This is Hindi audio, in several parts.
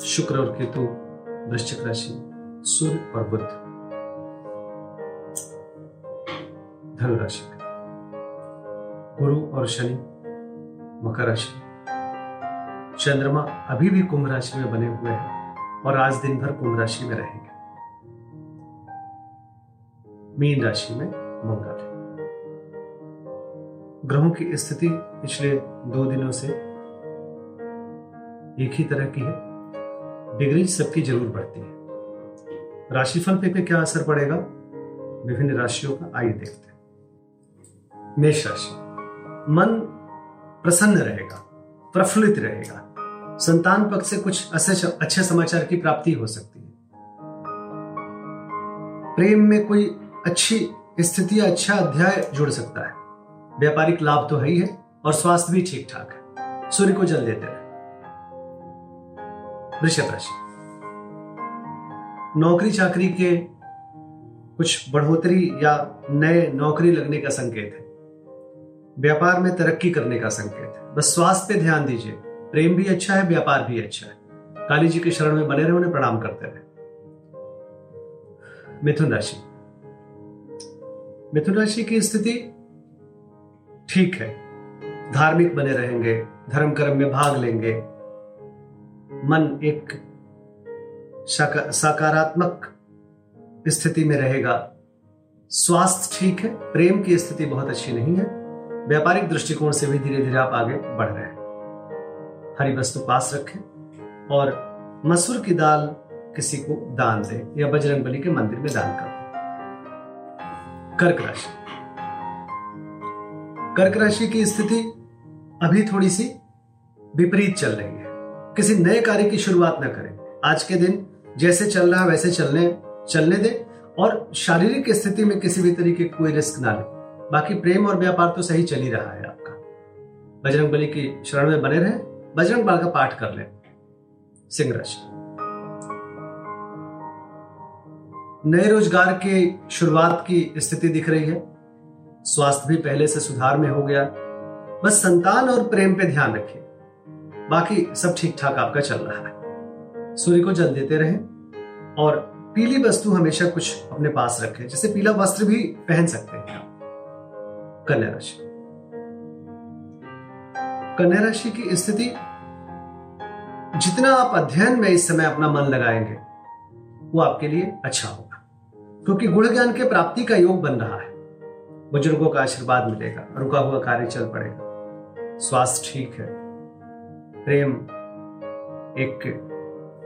शुक्र और केतु, वृश्चिक राशि, सूर्य और बुद्ध धनु राशि गुरु और शनि, मकर राशि। चंद्रमा अभी भी कुंभ राशि में बने हुए हैं और आज दिन भर कुंभ राशि में रहेंगे। मीन राशि में मंगल। ग्रहों की स्थिति पिछले दो दिनों से एक ही तरह की है। डिग्री सबकी ज़रूर बढ़ती है। राशिफल पे, पे क्या असर पड़ेगा? विभिन्न राशियों का आइए देखते हैं। मेष राशि। मन प्रसन्न रहेगा प्रफुल्लित रहेगा। संतान पक्ष से कुछ अच्छे समाचार की प्राप्ति हो सकती है। प्रेम में कोई अच्छी स्थिति या अच्छा अध्याय जुड़ सकता है। व्यापारिक लाभ तो है ही है और स्वास्थ्य भी ठीक ठाक है। सूर्य को जल देते रहे। वृषभ राशि नौकरी चाकरी के कुछ बढ़ोतरी या नए नौकरी लगने का संकेत है। व्यापार में तरक्की करने का संकेत है। बस स्वास्थ्य पे ध्यान दीजिए। प्रेम भी अच्छा है, व्यापार भी अच्छा है। काली जी के शरण में बने रहे, उन्हें प्रणाम करते रहे। मिथुन राशि। मिथुन राशि की स्थिति ठीक है। धार्मिक बने रहेंगे, धर्म कर्म में भाग लेंगे। मन एक सकारात्मक स्थिति में रहेगा। स्वास्थ्य ठीक है, प्रेम की स्थिति बहुत अच्छी नहीं है। व्यापारिक दृष्टिकोण से भी धीरे धीरे आप आगे बढ़ रहे हैं। हरी वस्तु पास रखें और मसूर की दाल किसी को दान दें या बजरंग बली के मंदिर में दान कर कर्क राशि। कर्क राशि की स्थिति अभी थोड़ी सी विपरीत चल रही है। किसी नए कार्य की शुरुआत न करें। आज के दिन जैसे चल रहा है वैसे चलने चलने दें और शारीरिक स्थिति में किसी भी तरीके कोई रिस्क ना लें। बाकी प्रेम और व्यापार तो सही चल ही रहा है आपका। बजरंग बली की शरण में बने रहें, बजरंग बाल का पाठ कर ले। सिंह राशि नए रोज़गार की शुरुआत की स्थिति दिख रही है। स्वास्थ्य भी पहले से सुधार में हो गया। बस संतान और प्रेम पे ध्यान रखिए बाकी सब ठीक ठाक आपका चल रहा है। सूर्य को जल देते रहे और पीली वस्तु हमेशा कुछ अपने पास रखें जैसे पीला वस्त्र भी पहन सकते हैं कन्या राशि। कन्या राशि की स्थिति, जितना आप अध्ययन में इस समय अपना मन लगाएँगे, वो आपके लिए अच्छा होगा। क्योंकि गुण ज्ञान के प्राप्ति का योग बन रहा है। बुज़ुर्गों का आशीर्वाद मिलेगा, रुका हुआ कार्य चल पड़ेगा। स्वास्थ्य ठीक है। प्रेम एक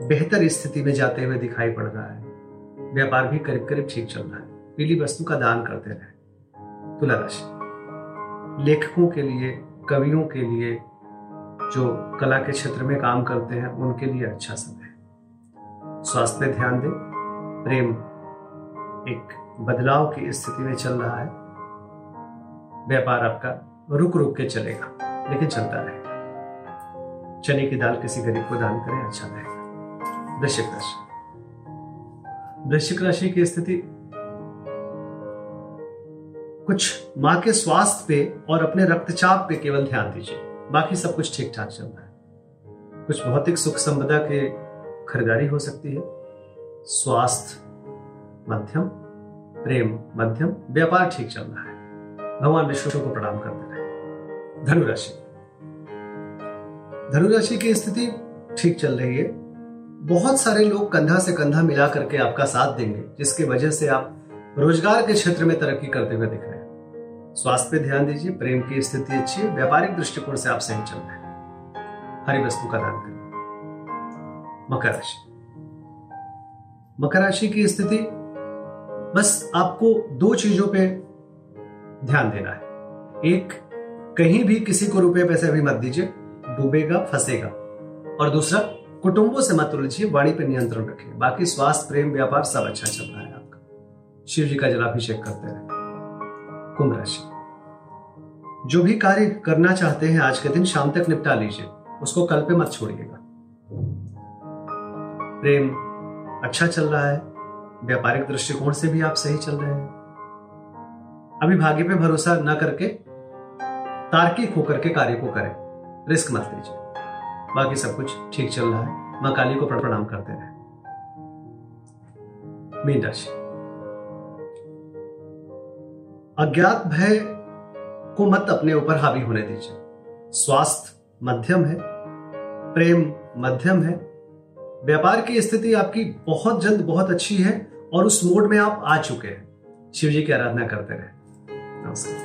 बेहतर स्थिति में जाते हुए दिखाई पड़ रहा है। व्यापार भी करीब करीब ठीक चल रहा है। पीली वस्तु का दान करते रहे। तुला राशि। लेखकों के लिए, कवियों के लिए, जो कला के क्षेत्र में काम करते हैं, उनके लिए अच्छा समय है। स्वास्थ्य पे ध्यान दें। प्रेम एक बदलाव की स्थिति में चल रहा है। व्यापार आपका रुक रुक के चलेगा, लेकिन चलता रहेगा चने की दाल किसी गरीब को दान करें अच्छा रहेगा। वृश्चिक राशि। वृश्चिक राशि की स्थिति, कुछ माँ के स्वास्थ्य पे और अपने रक्तचाप पे केवल ध्यान दीजिए। बाकी सब कुछ ठीक ठाक चल रहा है। कुछ भौतिक सुख संपदा के खरीदारी हो सकती है। स्वास्थ्य मध्यम, प्रेम मध्यम, व्यापार ठीक चल रहा है। भगवान विष्णु को प्रणाम करते रहे। धनुराशि धनुराशि की स्थिति ठीक चल रही है। बहुत सारे लोग कंधा से कंधा मिला करके आपका साथ देंगे, जिसकी वजह से आप रोज़गार के क्षेत्र में तरक्की करते हुए दिख रहे हैं। स्वास्थ्य पे ध्यान दीजिए, प्रेम की स्थिति अच्छी है, व्यापारिक दृष्टिकोण से आप सही चल रहे हैं। हरी वस्तु का दान करें मकर राशि। मकर राशि की स्थिति, बस आपको दो चीज़ों पे ध्यान देना है। एक, कहीं भी किसी को रुपए पैसे भी मत दीजिए। डूबेगा, फंसेगा। और दूसरा, कुटुंबों से मत उलझिए, वाणी पर नियंत्रण रखिए। बाकी स्वास्थ्य, प्रेम, व्यापार सब अच्छा चल रहा है आपका। शिव जी का जलाभिषेक करते रहे कुंभ राशि। जो भी कार्य करना चाहते हैं आज के दिन, शाम तक निपटा लीजिए। उसको कल पे मत छोड़िएगा। प्रेम अच्छा चल रहा है। व्यापारिक दृष्टिकोण से भी आप सही चल रहे हैं। अभी भाग्य पे भरोसा न करके तार्किक होकर के कार्य को करें। रिस्क मत लीजिए। बाकी सब कुछ ठीक चल रहा है। माँ काली को प्रणाम करते रहे मीन राशि अज्ञात भय को मत अपने ऊपर हावी होने दीजिए। स्वास्थ्य मध्यम है, प्रेम मध्यम है। व्यापार की स्थिति आपकी बहुत जल्द बहुत अच्छी है और उस मोड में आप आ चुके हैं। शिव जी की आराधना करते रहे। नमस्कार।